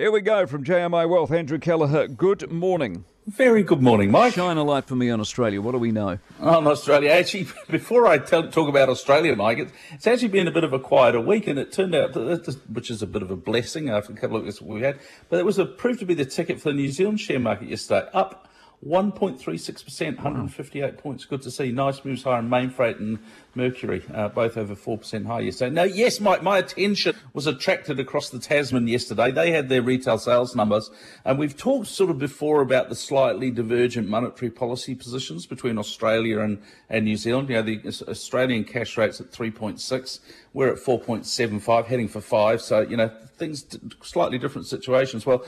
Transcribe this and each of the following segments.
Here we go from JMI Wealth. Andrew Kelleher, good morning. Very good morning, Mike. Shine a light for me on Australia. What do we know? On Australia, actually, before I tell, talk about Australia, Mike, it's, it's, actually been a bit of a quieter week, and it turned out, that, which is a bit of a blessing after a couple of weeks we had, but it was a, proved to be the ticket for the New Zealand share market yesterday, up 1.36%, 158 points. Good to see. Nice moves higher in Mainfreight and Mercury, uh, both over 4% higher yesterday. Now, yes, my, my attention was attracted across the Tasman yesterday. They had their retail sales numbers, and we've talked sort of before about the slightly divergent monetary policy positions between Australia and, and New Zealand. You know, the Australian cash rate's at 3.6. We're at 4.75, heading for 5. So, you know, things, slightly different situations. Well,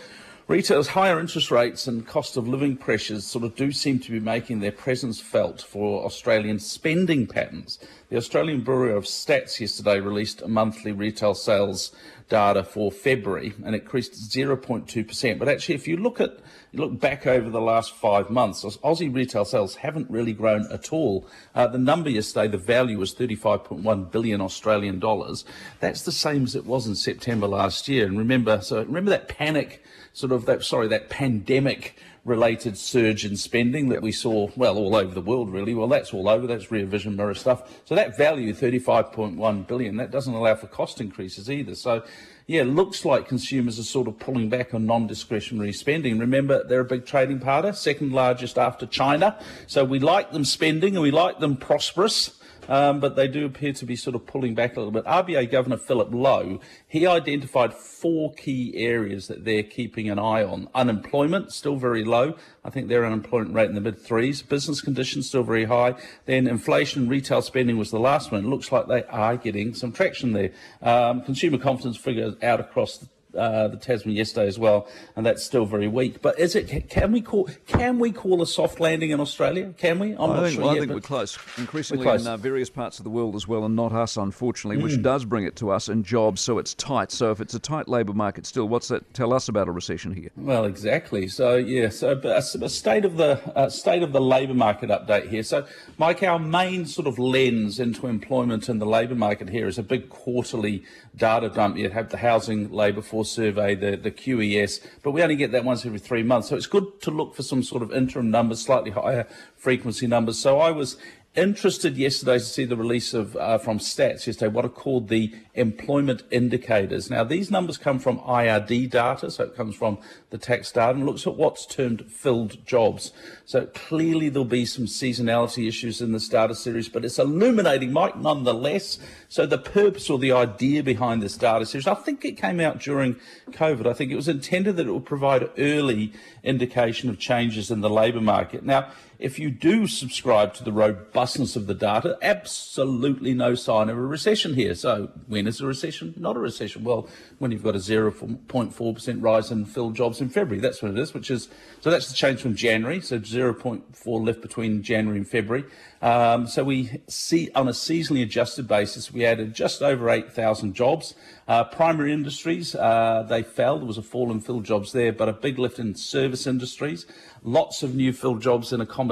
Retailers' higher interest rates and cost of living pressures sort of do seem to be making their presence felt for Australian spending patterns. The Australian Bureau of Stats yesterday released a monthly retail sales data for February and increased 0.2%. But actually, if you look at you look back over the last five months, Aussie retail sales haven't really grown at all. Uh, the number yesterday, the value was 35.1 billion Australian dollars. That's the same as it was in September last year. And remember, so remember that panic sort of that, sorry, that pandemic related surge in spending that we saw, well, all over the world, really. Well, that's all over. That's rear vision mirror stuff. So that value, 35.1 billion, that doesn't allow for cost increases either. So, yeah, looks like consumers are sort of pulling back on non-discretionary spending. Remember, they're a big trading partner, second largest after China. So we like them spending and we like them prosperous um, but they do appear to be sort of pulling back a little bit. RBA Governor Philip Lowe, he identified four key areas that they're keeping an eye on. Unemployment, still very low. I think their unemployment rate in the mid threes. Business conditions, still very high. Then inflation, retail spending was the last one. It looks like they are getting some traction there. Um, consumer confidence figures out across uh, the Tasman yesterday as well, and that's still very weak. But is it? Can we call? Can we call a soft landing in Australia? Can we? I'm I think, sure well, yet, I think we're close. Increasingly we're close. in uh, various parts of the world as well, and not us, unfortunately, mm. which does bring it to us in jobs. So it's tight. So if it's a tight labour market still, what's that tell us about a recession here? Well, exactly. So yeah. So a, a state of the uh, state of the labour market update here. So Mike, our main sort of lens into employment in the labour market here is a big quarterly data dump. You have the household labour force survey, the, the QES, but we only get that once every three months. So it's good to look for some sort of interim numbers, slightly higher frequency numbers. So I was interested yesterday to see the release of uh, from Stats yesterday what are called the employment indicators. Now these numbers come from IRD data, so it comes from the tax data and looks at what's termed filled jobs. So clearly there'll be some seasonality issues in this data series, but it's illuminating, Mike, nonetheless. So the purpose or the idea behind this data series, I think it came out during COVID. I think it was intended that it would provide early indication of changes in the labour market. Now if you do subscribe to the robustness of the data, absolutely no sign of a recession here. So when is a recession? Not a recession. Well, when you've got a 0.4% rise in filled jobs in February, that's what it is, which is, so that's the change from January. So 0.4 lift between January and February. Um, so we see on a seasonally adjusted basis, we added just over 8,000 jobs. Uh, primary industries, uh, they fell. There was a fall in filled jobs there, but a big lift in service industries. Lots of new filled jobs in accommodation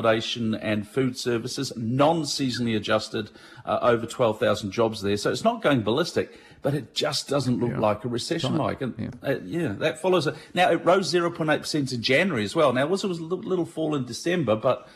and food services, non-seasonally adjusted, uh, over 12,000 jobs there. So it's not going ballistic, but it just doesn't look yeah. like a recession, Mike. And yeah. Uh, yeah. that follows. A, now it rose 0.8% in January as well. Now it was, it was a little fall in December, but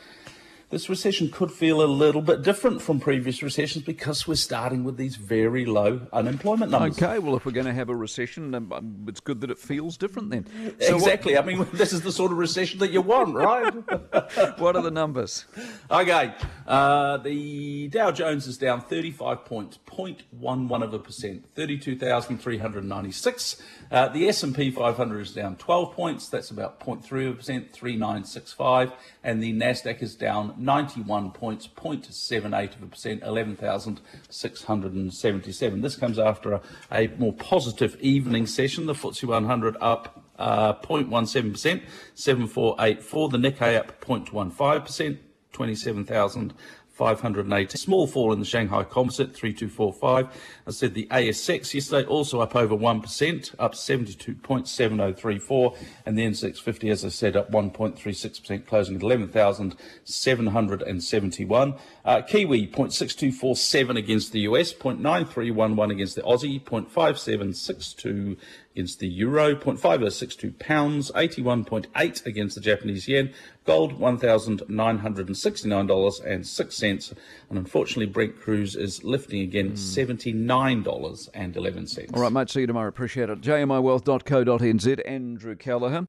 this recession could feel a little bit different from previous recessions because we're starting with these very low unemployment numbers. Okay, well, if we're going to have a recession, um, it's good that it feels different then. So exactly. What... I mean, this is the sort of recession that you want, right? what are the numbers? Okay, uh, the Dow Jones is down 35 points, 0.11 of a percent, 32,396. Uh, the S&P 500 is down 12 points, that's about 0.3 of a percent, 3965, and the Nasdaq is down 91 points, 0.78 of a percent, 11,677. This comes after a, a, more positive evening session. The FTSE 100 up uh, 0.17%, 7484. The Nikkei up 0.15%, 27,000. 580. Small fall in the Shanghai Composite, 3245. I said the ASX yesterday also up over 1%, up 72.7034. And the NZX 50, as I said, up 1.36%, closing at 11,771. Uh, Kiwi, 0.6247 against the US, 0.9311 against the Aussie, 0.5762 against the euro, 0.5062 pounds, 81.8 against the Japanese yen, gold $1,969.06, and unfortunately Brent crude is lifting again mm. $79.11. All right, mate, see you tomorrow. Appreciate it. jmiwealth.co.nz, Andrew Kelleher.